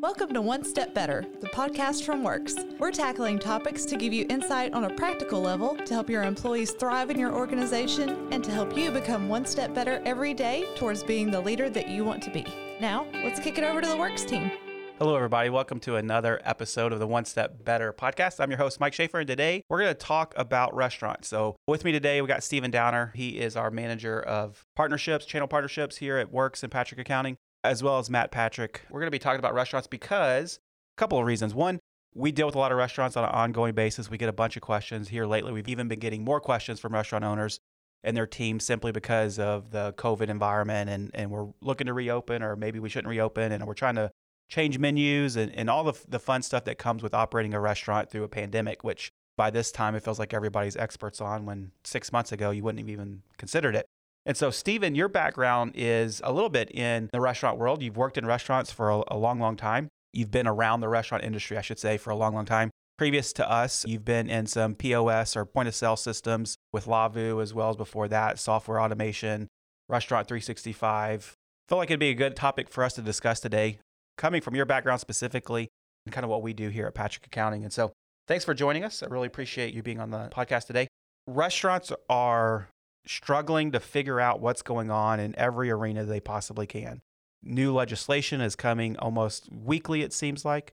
Welcome to One Step Better, the podcast from Whirks. We're tackling topics to give you insight on a practical level to help your employees thrive in your organization and to help you become one step better every day towards being the leader that you want to be. Now, let's kick it over to the Whirks team. Hello, everybody. Welcome to another episode of the One Step Better podcast. I'm your host, Mike Schaefer, and today we're going to talk about restaurants. So, with me today, we got Stephen Downer. He is our manager of partnerships, channel partnerships here at Whirks and Patrick Accounting, as well as Matt Patrick. We're going to be talking about restaurants because a couple of reasons. One, we deal with a lot of restaurants on an ongoing basis. We get a bunch of questions here lately. We've even been getting more questions from restaurant owners and their teams simply because of the COVID environment and, and we're looking to reopen or maybe we shouldn't reopen and we're trying to change menus and, and all the, the fun stuff that comes with operating a restaurant through a pandemic, which by this time it feels like everybody's experts on when six months ago you wouldn't have even considered it. And so, Stephen, your background is a little bit in the restaurant world. You've worked in restaurants for a, a long, long time. You've been around the restaurant industry, I should say, for a long, long time. Previous to us, you've been in some POS or point of sale systems with Lavu, as well as before that, software automation, Restaurant 365. I feel like it'd be a good topic for us to discuss today coming from your background specifically and kind of what we do here at Patrick Accounting. And so thanks for joining us. I really appreciate you being on the podcast today. Restaurants are struggling to figure out what's going on in every arena they possibly can. New legislation is coming almost weekly, it seems like.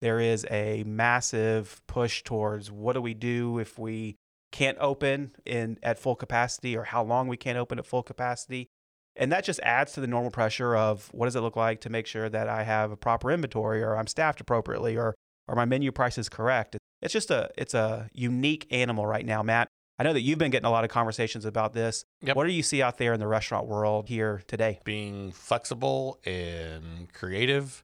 There is a massive push towards what do we do if we can't open in at full capacity or how long we can't open at full capacity and that just adds to the normal pressure of what does it look like to make sure that I have a proper inventory or I'm staffed appropriately or or my menu price is correct. It's just a it's a unique animal right now, Matt. I know that you've been getting a lot of conversations about this. Yep. What do you see out there in the restaurant world here today? Being flexible and creative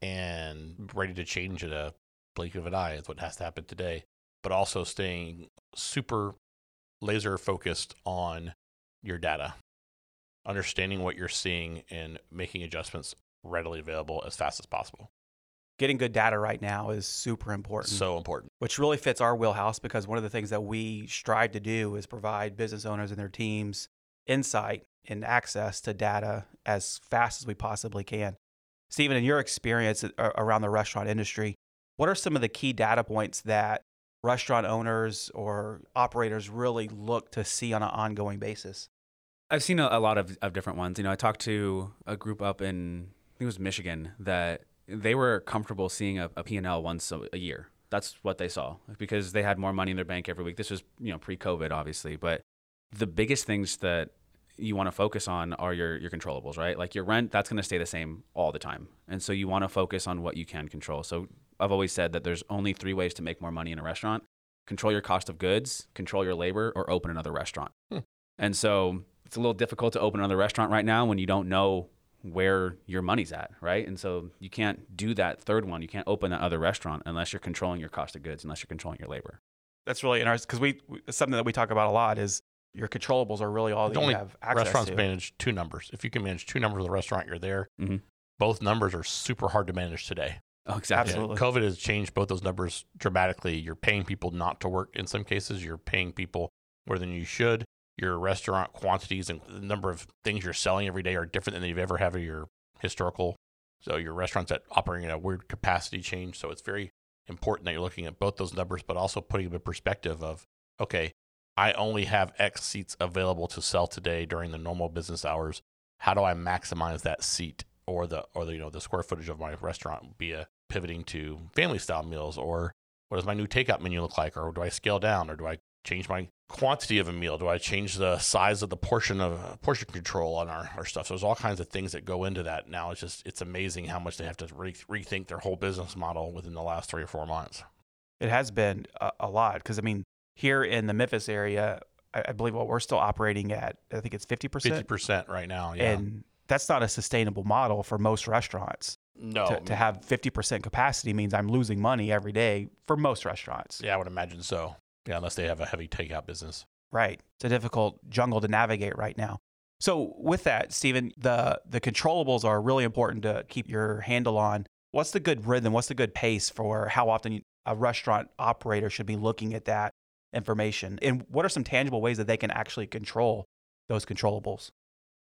and ready to change at a blink of an eye is what has to happen today. But also staying super laser focused on your data understanding what you're seeing and making adjustments readily available as fast as possible. Getting good data right now is super important. So important. Which really fits our wheelhouse because one of the things that we strive to do is provide business owners and their teams insight and access to data as fast as we possibly can. Stephen, in your experience around the restaurant industry, what are some of the key data points that restaurant owners or operators really look to see on an ongoing basis? I've seen a, a lot of, of different ones. You know, I talked to a group up in, I think it was Michigan, that they were comfortable seeing a, a P&L once a, a year. That's what they saw because they had more money in their bank every week. This was, you know, pre-COVID, obviously. But the biggest things that you want to focus on are your your controllables, right? Like your rent, that's going to stay the same all the time. And so you want to focus on what you can control. So I've always said that there's only three ways to make more money in a restaurant. Control your cost of goods, control your labor, or open another restaurant. Hmm. And so it's a little difficult to open another restaurant right now when you don't know where your money's at, right? And so you can't do that third one. You can't open that other restaurant unless you're controlling your cost of goods, unless you're controlling your labor. That's really interesting because we, we something that we talk about a lot is your controllables are really all that only you have access restaurants to. manage two numbers. If you can manage two numbers of the restaurant, you're there. Mm-hmm. Both numbers are super hard to manage today. Oh, exactly. Absolutely. COVID has changed both those numbers dramatically. You're paying people not to work in some cases. You're paying people more than you should your restaurant quantities and the number of things you're selling every day are different than you've ever had in your historical. So your restaurants that operating at a weird capacity change. So it's very important that you're looking at both those numbers, but also putting them in perspective of, okay, I only have X seats available to sell today during the normal business hours. How do I maximize that seat or the or the you know the square footage of my restaurant via pivoting to family style meals or what does my new takeout menu look like or do I scale down or do I change my quantity of a meal? Do I change the size of the portion of portion control on our, our stuff? So there's all kinds of things that go into that. Now it's just it's amazing how much they have to re- rethink their whole business model within the last three or four months. It has been a, a lot because I mean here in the Memphis area, I, I believe what we're still operating at I think it's fifty percent. Fifty percent right now, yeah. And that's not a sustainable model for most restaurants. No, to, to have fifty percent capacity means I'm losing money every day for most restaurants. Yeah, I would imagine so. Yeah, unless they have a heavy takeout business. Right. It's a difficult jungle to navigate right now. So with that, Stephen, the the controllables are really important to keep your handle on. What's the good rhythm? What's the good pace for how often a restaurant operator should be looking at that information? And what are some tangible ways that they can actually control those controllables?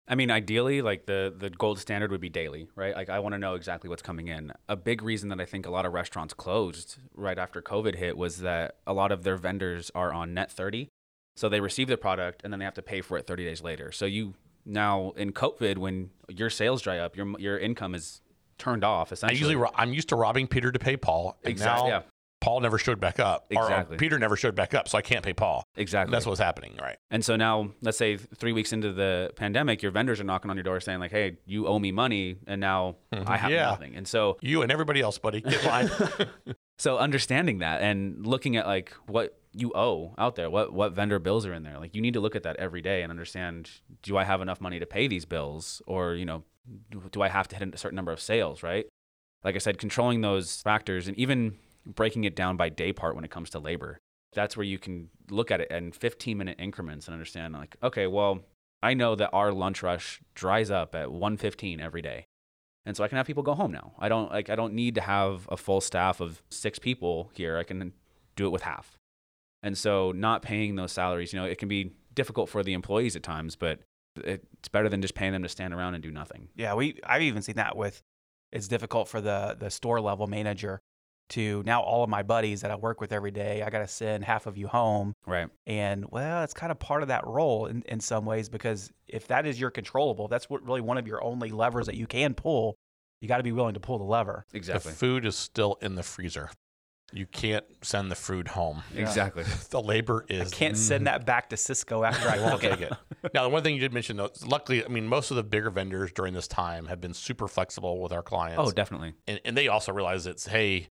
I mean, ideally, like the the gold standard would be daily, right? Like I want to know exactly what's coming in. A big reason that I think a lot of restaurants closed right after COVID hit was that a lot of their vendors are on net 30. So they receive the product and then they have to pay for it 30 days later. So you now in COVID when your sales dry up, your your income is turned off essentially. I usually ro- I'm used to robbing Peter to pay Paul, and Exact- now yeah. Paul never showed back up. Or, uh, Exactly. Peter never showed back up, so I can't pay Paul. exactly. That's what's happening, right? And so now, let's say three weeks into the pandemic, your vendors are knocking on your door saying like, "Hey, you owe me money," and now I have Yeah. nothing. And so You and everybody else, buddy, get in line. So understanding that and looking at like what you owe out there, what what vendor bills are in there, like you need to look at that every day and understand: Do I have enough money to pay these bills, or you know, do I have to hit a certain number of sales? Right? Like I said, controlling those factors and even breaking it down by day part when it comes to labor. That's where you can look at it in 15 minute increments and understand like, okay, well, I know that our lunch rush dries up at 1:15 every day and so I can have people go home now. I don't like I don't need to have a full staff of six people here. I can do it with half. And so not paying those salaries, you know, it can be difficult for the employees at times, but it's better than just paying them to stand around and do nothing. Yeah, we I've even seen that with it's difficult for the the store level manager to now all of my buddies that I work with every day, I got to send half of you home. Right. And well, it's kind of part of that role in, in some ways because if that is your controllable, that's what really one of your only levers that you can pull. You got to be willing to pull the lever. Exactly. The food is still in the freezer. You can't send the food home. Exactly. The labor I is. can't send that back to Sysco after I I'll walk take it. it. Now, the one thing you did mention, though, luckily, I mean, most of the bigger vendors during this time have been super flexible with our clients. Oh, definitely. and, and they also realize it's hey,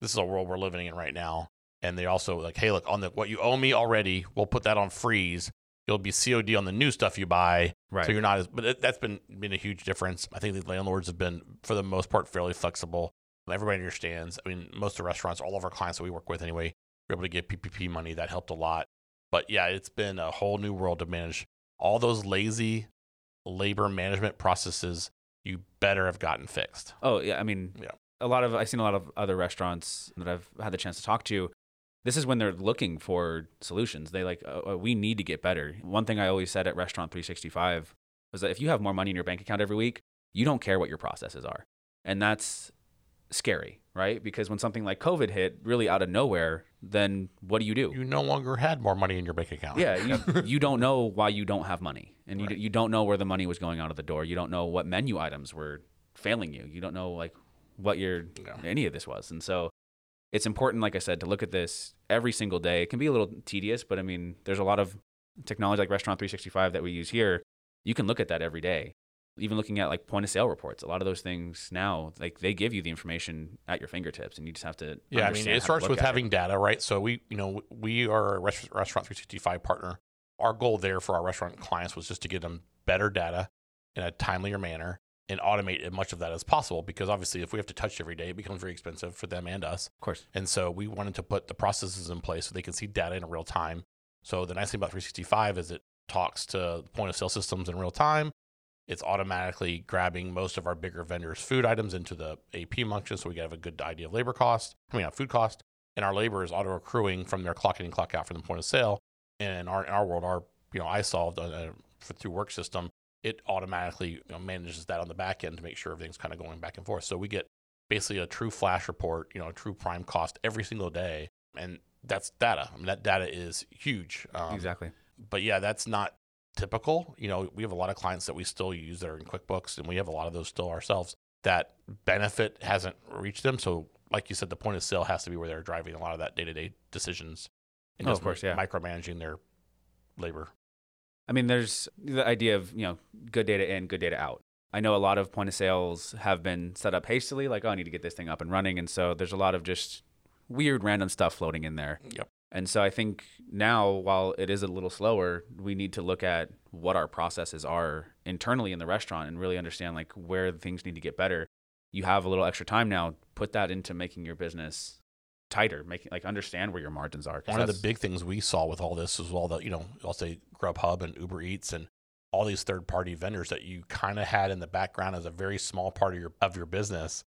this is a world we're living in right now. And they also like, hey, look, on the what you owe me already, we'll put that on freeze. You'll be COD on the new stuff you buy, Right. so you're not as. But it, that's been been a huge difference. I think the landlords have been, for the most part, fairly flexible. Everybody understands. I mean, most of the restaurants, all of our clients that we work with anyway, were able to get PPP money. That helped a lot. But yeah, it's been a whole new world to manage all those lazy labor management processes. You better have gotten fixed. Oh yeah, I mean, Yeah. A lot of I've seen a lot of other restaurants that I've had the chance to talk to. This is when they're looking for solutions. They like, uh, uh, we need to get better. One thing I always said at Restaurant 365 was that if you have more money in your bank account every week, you don't care what your processes are, and that's scary, right? Because when something like COVID hit, really out of nowhere, then what do you do? You no longer had more money in your bank account. Yeah, you, you don't know why you don't have money, and you, Right. you don't know where the money was going out of the door. You don't know what menu items were failing you. You don't know like what your Yeah. any of this was, and so it's important, like I said, to look at this every single day. It can be a little tedious, but I mean, there's a lot of technology like Restaurant 365 that we use here. You can look at that every day. Even looking at like point of sale reports, a lot of those things now, like they give you the information at your fingertips, and you just have to. Yeah, I mean, it starts with at it. having data, right? So we, you know, we are a rest- restaurant 365 partner. Our goal there for our restaurant clients was just to give them better data in a timelier manner and automate as much of that as possible. Because obviously, if we have to touch every day, it becomes very expensive for them and us. Of course. And so we wanted to put the processes in place so they can see data in real time. So the nice thing about 365 is it talks to point of sale systems in real time. It's automatically grabbing most of our bigger vendors' food items into the AP function, so we have a good idea of labor cost. I mean, uh, food cost, and our labor is auto accruing from their clock in and clock out from the point of sale. And in our in our world, our you know iSolved uh, for, through work system, it automatically you know, manages that on the back end to make sure everything's kind of going back and forth. So we get basically a true flash report, you know, a true prime cost every single day, and that's data. I mean, that data is huge. Um, exactly. But yeah, that's not typical. You know, we have a lot of clients that we still use that are in QuickBooks, and we have a lot of those still ourselves. That benefit hasn't reached them. So, like you said, the point of sale has to be where they're driving a lot of that day to day decisions. And Oh, of course, yeah. Micromanaging their labor. I mean, there's the idea of, you know, good data in, good data out. I know a lot of point of sales have been set up hastily, like, oh, I need to get this thing up and running. And so there's a lot of just weird, random stuff floating in there. Yep. And so I think now, while it is a little slower, we need to look at what our processes are internally in the restaurant and really understand like where things need to get better. You have a little extra time now, put that into making your business tighter, making like understand where your margins are. One of the big things we saw with all this is all the, you know, I'll say Grubhub and Uber Eats and all these third party vendors that you kind of had in the background as a very small part of your of your business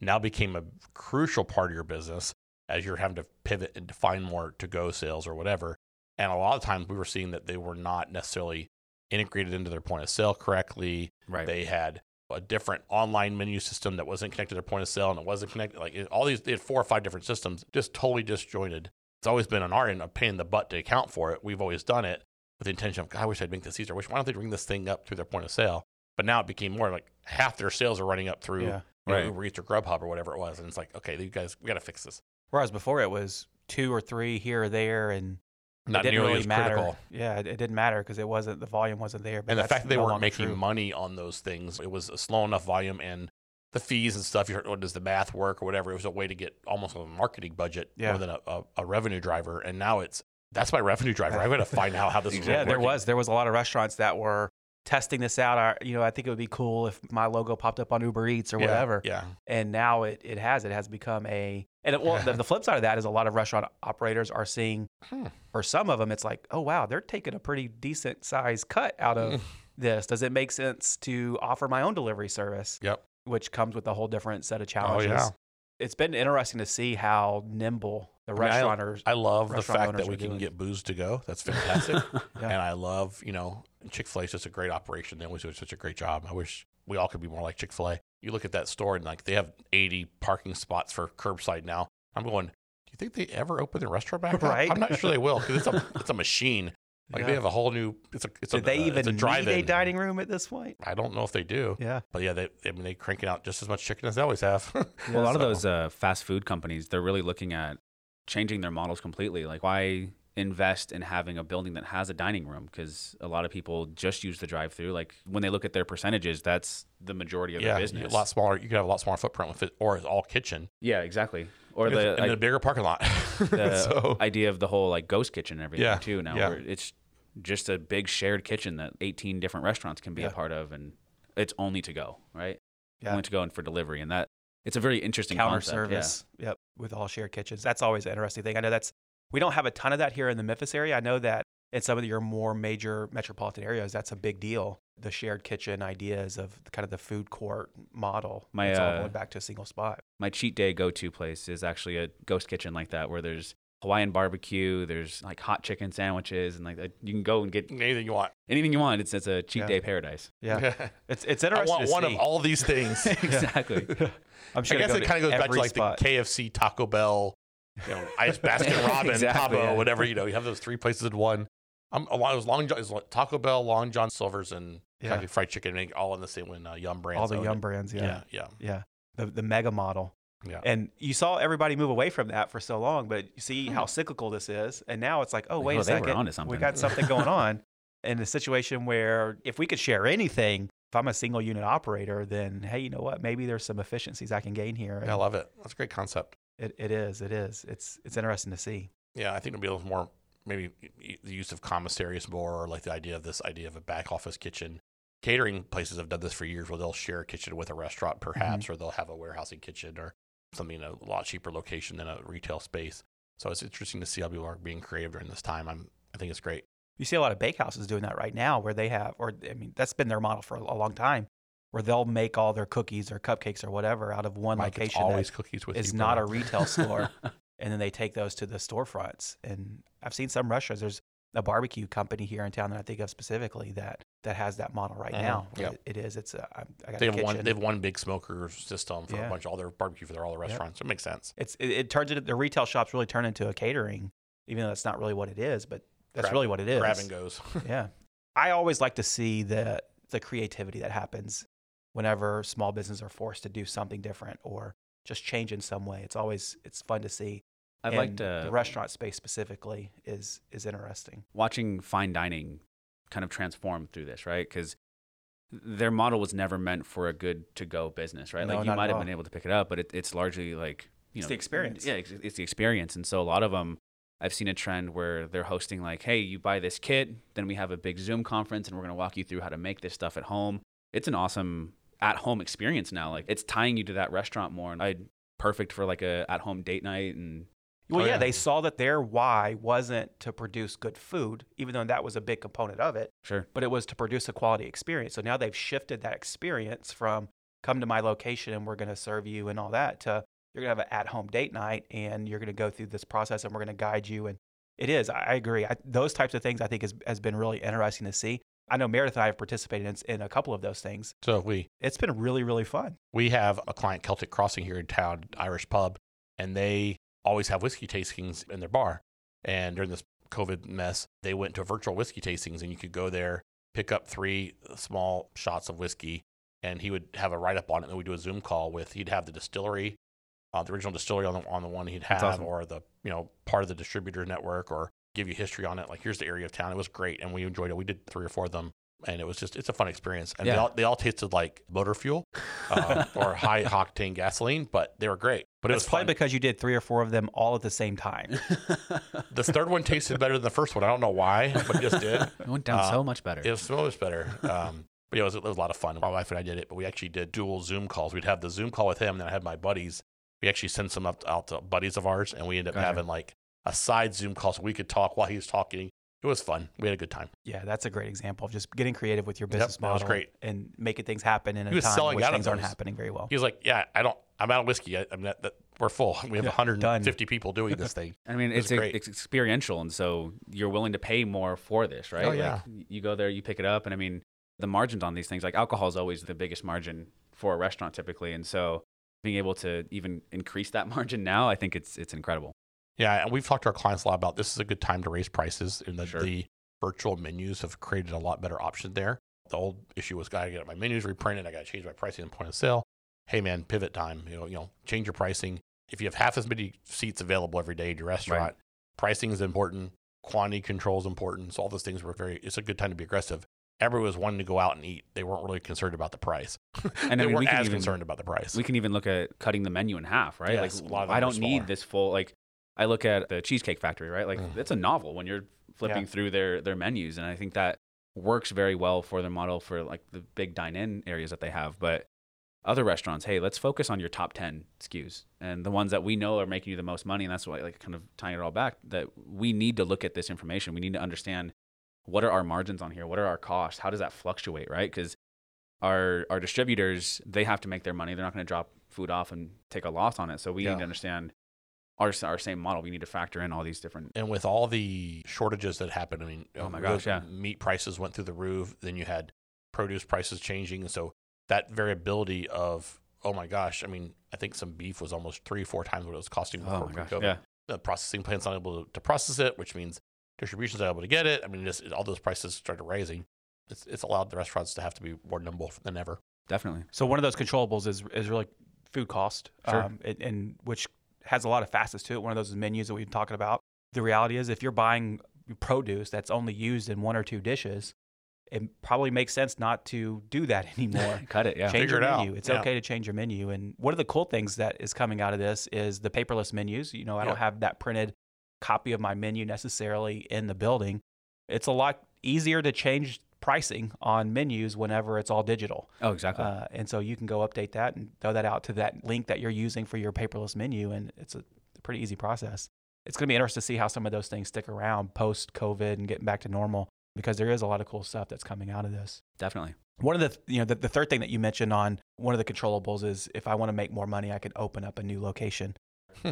now became a crucial part of your business as you're having to pivot and find more to go sales or whatever. And a lot of times we were seeing that they were not necessarily integrated into their point of sale correctly. Right. They had a different online menu system that wasn't connected to their point of sale and it wasn't connected. Like it, all these, they had four or five different systems, just totally disjointed. It's always been on our end a pain in the butt to account for it. We've always done it with the intention of, God, I wish I'd make this easier. Wish, why don't they bring this thing up through their point of sale? But now it became more like half their sales are running up through Yeah. you know, Right. Uber Eats or Grubhub or whatever it was. And it's like, okay, you guys, we got to fix this. Whereas before it was two or three here or there, and Not it didn't nearly really matter. critical. Yeah, it, it didn't matter because it wasn't the volume wasn't there. But and the fact that they no weren't making true. money on those things, it was a slow enough volume and the fees and stuff. You heard, what does the math work or whatever? It was a way to get almost a marketing budget Yeah. more than a, a, a revenue driver. And now it's that's my revenue driver. I've got to find out how this is Yeah, there was there was a lot of restaurants that were testing this out. I, you know, I think it would be cool if my logo popped up on Uber Eats or Yeah, whatever. Yeah, And now it, it has it has become a and it, well the, the flip side of that is a lot of restaurant operators are seeing Hmm. for some of them it's like oh wow they're taking a pretty decent size cut out of this. Does it make sense to offer my own delivery service? Yep. Which comes with a whole different set of challenges. Oh yeah. It's been interesting to see how nimble the I mean, I- restaurateurs. I love the fact that we can doing. get booze to go. That's fantastic. Yeah. And I love, you know, Chick fil A is just a great operation. They always do such a great job. I wish we all could be more like Chick fil A. You look at that store and like they have 80 parking spots for curbside now. I'm going, do you think they ever open their restaurant back up? Right. I'm not sure they will because it's a, it's a machine. Like they have a whole new, it's a, it's Did a, they uh, even it's a drive-in. a dining room at this point? I don't know if they do. Yeah. But yeah, they, I mean, they cranking out just as much chicken as they always have. Well, a lot of those uh, fast food companies, they're really looking at changing their models completely. Like, why invest in having a building that has a dining room? Because a lot of people just use the drive-through. Like, when they look at their percentages, that's the majority of yeah, their business. a lot smaller. You could have a lot smaller footprint with it, or it's all kitchen. Yeah, exactly. Or the, in like, a bigger parking lot. the so idea of the whole like ghost kitchen and everything Yeah, too. Now, yeah. where it's just a big shared kitchen that 18 different restaurants can be Yeah. a part of, and it's only to go, right? Yeah. Only to go and for delivery, and that it's a very interesting counter concept, yeah. service. Yep, with all shared kitchens. That's always an interesting thing. I know that's we don't have a ton of that here in the Memphis area. I know that in some of your more major metropolitan areas, that's a big deal. The shared kitchen ideas of kind of the food court model. My, it's all uh, going back to a single spot. my cheat day go to place is actually a ghost kitchen like that where there's Hawaiian barbecue, there's like hot chicken sandwiches, and like you can go and get anything you want. anything you want. It's it's a cheat Yeah. day paradise. Yeah, it's it's I want to one see. of all these things. exactly. I'm sure. I sure guess it kind of goes back to like spot. the KFC, Taco Bell, you know, Ice Basket Robin, Exactly, Cabo, yeah. whatever. You know, you have those three places in one. I'm a. It was Long John, was Taco Bell, Long John Silver's, and Yeah. Kentucky Fried Chicken, all in the same one. Uh, Yum Brands. all the Yum it. brands. Yeah, Yeah, yeah, yeah. The the mega model. Yeah. And you saw everybody move away from that for so long, but you see how hmm. cyclical this is. And now it's like, oh, wait oh, a second. We got something going on in a situation where if we could share anything, if I'm a single unit operator, then hey, you know what? Maybe there's some efficiencies I can gain here. Yeah, I love it. That's a great concept. it, it is. It is. It's it's interesting to see. Yeah, I think it'll be a little more maybe the use of commissaries more, or like the idea of this idea of a back office kitchen. Catering places have done this for years, where they'll share a kitchen with a restaurant, perhaps, mm-hmm. or they'll have a warehousing kitchen or something in a lot cheaper location than a retail space. So it's interesting to see how people are being creative during this time. I'm, I think it's great. You see a lot of bakehouses doing that right now, where they have, or I mean, that's been their model for a, long time, where they'll make all their cookies or cupcakes or whatever out of one Mike, it's location. that- always cookies with is you, not a retail store, and then they take those to the storefronts. And I've seen some restaurants. There's a barbecue company here in town that I think of specifically that that has that model right Mhm. now. Yep. it- it is. It's a. I I got They have one. They have one big smoker system for Yeah. a bunch of all their barbecue for their all the restaurants. It makes sense. it's it, it turns it. The retail shops really turn into a catering, even though that's not really what it is. But that's Grab- really what it is. Grab and goes. yeah. I always like to see the the creativity that happens whenever small businesses are forced to do something different or just change in some way. It's always it's fun to see. I'd And like to the restaurant space specifically is is interesting. watching fine dining kind of transform through this, right? Because their model was never meant for a good to go business, right? No, like you might have been able to pick it up, but it, it's largely like you It's know the experience. Yeah, it's, it's the experience, and so a lot of them. I've seen a trend where they're hosting like, "Hey, you buy this kit, then we have a big Zoom conference, and we're going to walk you through how to make this stuff at home." It's an awesome at-home experience now. Like it's tying you to that restaurant more, and I perfect for like a at-home date night and Well, Oh, yeah, yeah. they saw that their why wasn't to produce good food, even though that was a big component of it, sure. but it was to produce a quality experience. So now they've shifted that experience from come to my location and we're going to serve you and all that to you're going to have an at-home date night and you're going to go through this process and we're going to guide you. And it is, I I agree. I, those types of things I think has, has been really interesting to see. I know Meredith and I have participated in, in a couple of those things. So we It's been really, really fun. we have a client, Celtic Crossing, here in town, Irish pub, and they always have whiskey tastings in their bar. And during this COVID mess, they went to virtual whiskey tastings, and you could go there, pick up three small shots of whiskey, and he would have a write up on it. And then we do a Zoom call with. He'd have the distillery, uh, the original distillery on the on the one he'd have, awesome. or the you know part of the distributor network, or give you history on it. Like here's the area of town. It was great, and we enjoyed it. We did three or four of them. And it was just, it's a fun experience. And they, all, they all tasted like motor fuel um, or high octane gasoline, but they were great. But it it's was probably fun. because you did three or four of them all at the same time. the third one tasted better than the first one. I don't know why, but it just did. It went down Uh, so much better. It was so much better. Um, but yeah, it was, it was a lot of fun. My wife and I did it, but we actually did dual Zoom calls. We'd have the Zoom call with him, and then I had my buddies. We actually sent some up out to buddies of ours, and we ended up Gotcha. having like a side Zoom call so we could talk while he was talking. It was fun. We had a good time. yeah, that's a great example of just getting creative with your business that was model great. and making things happen in a time selling which things aren't happening very well. He was like, "Yeah, I don't. I'm out of whiskey. I, I'm that, that we're full. We have Yeah, 150 people doing this thing." I mean, It it's, a, great. it's experiential, and so you're willing to pay more for this, right? Oh, yeah. Like, you go there, you pick it up, and I mean, the margins on these things, like alcohol, is always the biggest margin for a restaurant typically, and so being able to even increase that margin now, I think it's it's incredible. Yeah, and we've talked to our clients a lot about this is a good time to raise prices, and that Sure. the virtual menus have created a lot better option there. The old issue was, got to get my menus reprinted. I got to change my pricing and point of sale. Hey, man, pivot time. You know, you know, change your pricing. If you have half as many seats available every day at your restaurant, pricing is important. Quantity control is important. So all those things were very. It's a good time to be aggressive. Everyone was wanting to go out and eat. They weren't really concerned about the price. And they I mean, we weren't can as even- concerned about the price. We can even look at cutting the menu in half, right? Yes, a like lot of them I don't smaller. need this full like I look at the Cheesecake Factory, right? Like it's a novel when you're flipping Yeah. through their their menus and I think that works very well for their model for like the big dine-in areas that they have, but other restaurants, hey, let's focus on your top 10 SKUs and the ones that we know are making you the most money and that's why like kind of tying it all back that we need to look at this information. We need to understand what are our margins on here? What are our costs? How does that fluctuate, right? Cuz our our distributors they have to make their money they're not going to drop food off and take a loss on it so we Yeah. need to understand our, our same model we need to factor in all these different And with all the shortages that happened, I mean, Oh uh, my gosh, yeah. meat prices went through the roof. Then you had produce prices changing, and so that variability of oh my gosh, I mean, I think some beef was almost three, four times what it was costing before oh my gosh pre-COVID. yeah The processing plant's not able to, to process it, which means distribution's not able to get it. I mean, just all those prices started rising. It's it's allowed the restaurants to have to be more nimble than ever. definitely So one of those controllables is is really food cost, Sure. um, and, and which has a lot of facets to it. One of those is menus that we've been talking about. The reality is, if you're buying produce that's only used in one or two dishes, it probably makes sense not to do that anymore. cut it yeah change Figure your it out. menu. It's Yeah. okay to change your menu. And one of the cool things that is coming out of this is the paperless menus. You know, I don't have that printed copy of my menu necessarily in the building. It's a lot easier to change pricing on menus whenever it's all digital. oh exactly Uh, and so you can go update that and throw that out to that link that you're using for your paperless menu. And it's a pretty easy process. It's going to be interesting to see how some of those things stick around post COVID and getting back to normal because there is a lot of cool stuff that's coming out of this. definitely One of the, you know, the, the third thing that you mentioned on one of the controllables is if I want to make more money, I can open up a new location.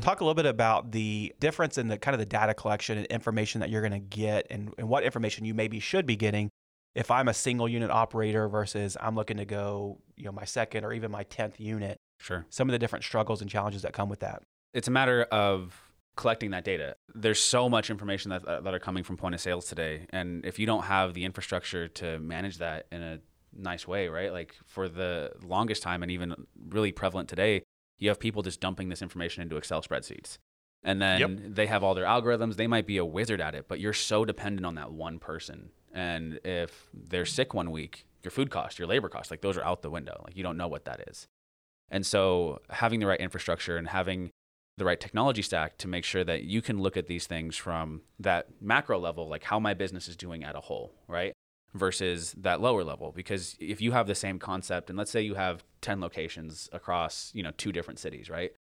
Talk a little bit about the difference in the kind of the data collection and information that you're going to get and, and what information you maybe should be getting if I'm a single unit operator versus I'm looking to go, you know, my second or even my 10th unit, sure some of the different struggles and challenges that come with that. it's a matter of collecting that data. There's so much information that uh, that are coming from point of sales today, and if you don't have the infrastructure to manage that in a nice way, right? Like for the longest time, and even really prevalent today, you have people just dumping this information into Excel spreadsheets. And then Yep. they have all their algorithms. They might be a wizard at it, but you're so dependent on that one person. And if they're sick one week, your food cost, your labor cost, like those are out the window. Like you don't know what that is. And so having the right infrastructure and having the right technology stack to make sure that you can look at these things from that macro level, like how my business is doing at a whole, right? Versus that lower level. Because if you have the same concept, and let's say you have 10 locations across, you know, two different cities, right?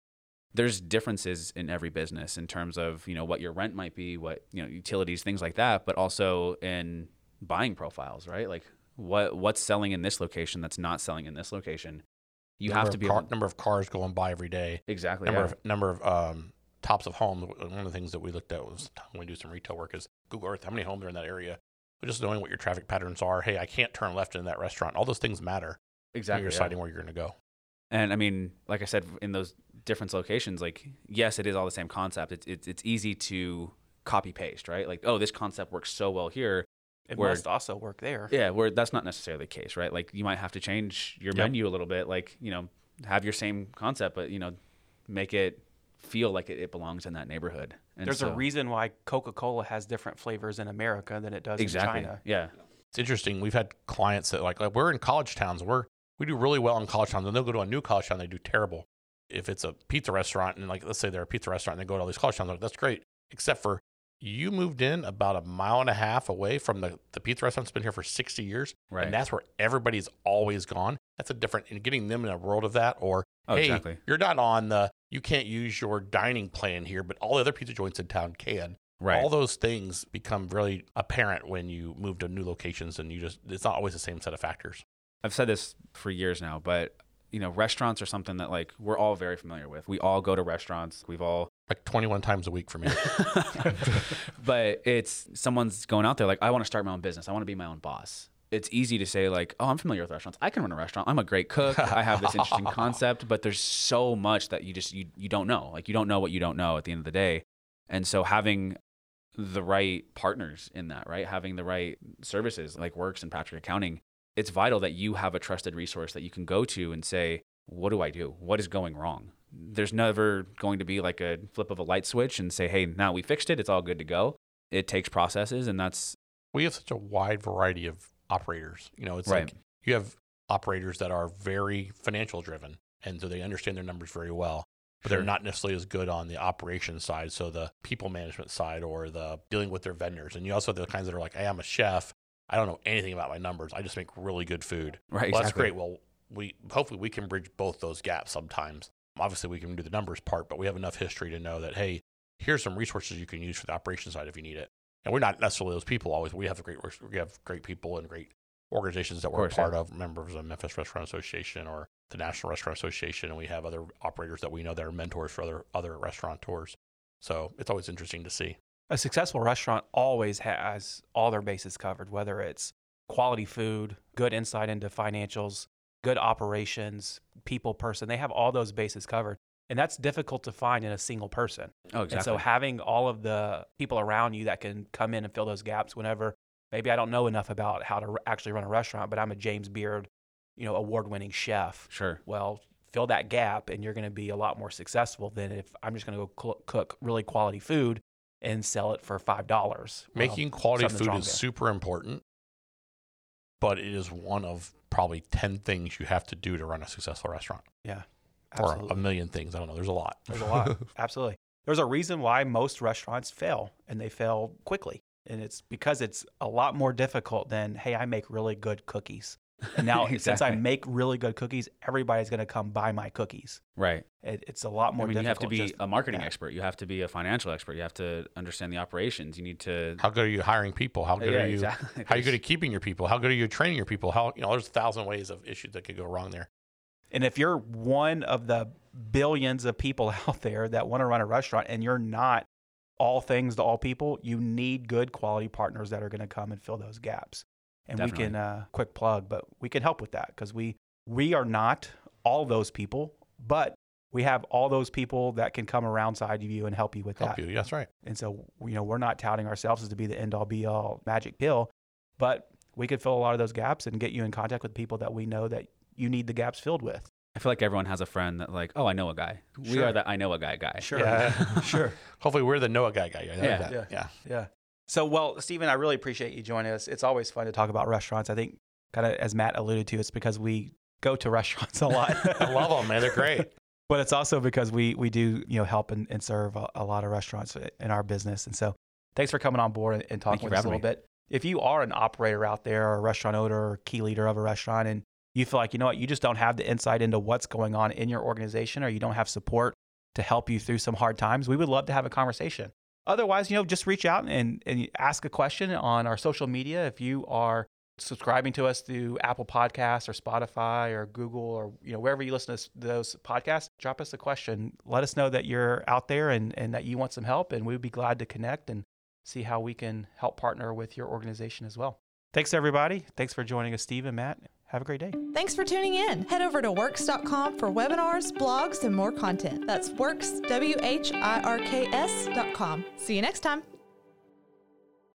There's differences in every business in terms of, you know, what your rent might be, what, you know, utilities, things like that, but also in buying profiles, right? Like what what's selling in this location that's not selling in this location. You Number have to be car, able number of cars going by every day. exactly number yeah. of number of um, tops of homes. One of the things that we looked at was when we do some retail work is Google Earth. How many homes are in that area? but just knowing what your traffic patterns are. Hey, I can't turn left in that restaurant. All those things matter Exactly. you're yeah. deciding where you're going to go. And I mean, like I said, in those different locations, like yes, it is all the same concept. It's it's, it's easy to copy paste, right? Like, oh, this concept works so well here. It Where- must also work there. Yeah, where that's not necessarily the case, right? Like you might have to change your Yep. menu a little bit, like you know, have your same concept, but you know, make it feel like it, it belongs in that neighborhood. And There's so- a reason why Coca-Cola has different flavors in America than it does exactly. in China. Yeah, It's interesting. We've had clients that like, like we're in college towns. We're we do really well in college towns, and they'll go to a new college town. They do terrible. If it's a pizza restaurant, and like let's say they're a pizza restaurant, and they go to all these college towns, like that's great. Except for you moved in about a mile and a half away from the the pizza restaurant that's been here for sixty years, right. and that's where everybody's always gone. That's a different. And getting them in a world of that, or oh, hey, exactly. you're not on the. You can't use your dining plan here, but all the other pizza joints in town can. Right. All those things become really apparent when you move to new locations, and you just it's not always the same set of factors. I've said this for years now, but you know, restaurants are something that like we're all very familiar with. We all go to restaurants. We've all, Like 21 times a week for me. but it's someone's going out there like, I want to start my own business. I want to be my own boss. It's easy to say like, oh, I'm familiar with restaurants. I can run a restaurant. I'm a great cook. I have this interesting concept, but there's so much that you just you you don't know. Like you don't know what you don't know at the end of the day. And so having the right partners in that, right? Having the right services like Whirks and Patrick Accounting, it's vital that you have a trusted resource that you can go to and say, what do I do? What is going wrong? There's never going to be like a flip of a light switch and say, hey, now we fixed it. It's all good to go. It takes processes, and that's we have such a wide variety of operators. You know, it's Right. like you have operators that are very financial driven, and so they understand their numbers very well. But Sure. they're not necessarily as good on the operations side, so the people management side or the dealing with their vendors. And you also have the kinds that are like, "Hey, I'm a chef. I don't know anything about my numbers. I just make really good food." right. Well, that's great. Well, we hopefully we can bridge both those gaps sometimes. Obviously, we can do the numbers part, but we have enough history to know that hey, here's some resources you can use for the operation side if you need it. And we're not necessarily those people always. We have great we have great people and great organizations that we're course, a part of, members of the Memphis Restaurant Association or the National Restaurant Association, and we have other operators that we know that are mentors for other other restaurateurs. So it's always interesting to see. A successful restaurant always has all their bases covered, whether it's quality food, good insight into financials, good operations, people person. They have all those bases covered. And that's difficult to find in a single person. Oh, exactly. And so having all of the people around you that can come in and fill those gaps whenever maybe I don't know enough about how to actually run a restaurant, but I'm a James Beard, you know, award-winning chef. sure. Well, fill that gap and you're going to be a lot more successful than if I'm just going to go cl- cook really quality food and sell it for $5. Well, Making quality food is there. super important, but it is one of probably 10 things you have to do to run a successful restaurant. Yeah. Or a million things. I don't know. There's a lot. There's a lot. Absolutely. There's a reason why most restaurants fail and they fail quickly. And it's because it's a lot more difficult than, hey, I make really good cookies. And now, since I make really good cookies, everybody's going to come buy my cookies. Right. It, it's a lot more I mean, you have to be just- a marketing yeah. expert. You have to be a financial expert. You have to understand the operations. You need to. How good are you hiring people? How good yeah, are you? exactly. How are you good at keeping your people? How good are you training your people? How you know? There's a thousand ways of issues that could go wrong there. And if you're one of the billions of people out there that want to run a restaurant and you're not all things to all people, you need good quality partners that are going to come and fill those gaps. And we can uh, quick plug, but we can help with that because we we are not all those people, but we have all those people that can come around side of you and help you with Help that. you. That's right. And so, you know, we're not touting ourselves as to be the end all be all magic pill, but we could fill a lot of those gaps and get you in contact with people that we know that you need the gaps filled with. I feel like everyone has a friend that, like, oh, I know a guy. We are the I know a guy guy. Sure, yeah. sure. Hopefully, we're the know a guy guy. I Yeah. that. Yeah. yeah. Yeah. So, well, Stephen, I really appreciate you joining us. It's always fun to talk about restaurants. I think, kind of as Matt alluded to, it's because we go to restaurants a lot. I love them, man. They're great. but it's also because we we do you know help and, and serve a, a lot of restaurants in our business. And so, thanks for coming on board and, and talking with us a little bit. If you are an operator out there, or a restaurant owner, or key leader of a restaurant, and you feel like you know what, you just don't have the insight into what's going on in your organization, or you don't have support to help you through some hard times, we would love to have a conversation. Otherwise, you know, just reach out and, and ask a question on our social media. If you are subscribing to us through Apple Podcasts or Spotify or Google or you know wherever you listen to those podcasts, drop us a question. Let us know that you're out there and, and that you want some help, and we would be glad to connect and see how we can help partner with your organization as well. Thanks, everybody. Thanks for joining us, Steve and Matt. Have a great day. Thanks for tuning in. Head over to whirks.com for webinars, blogs, and more content. That's works, W H I R K S.com. See you next time.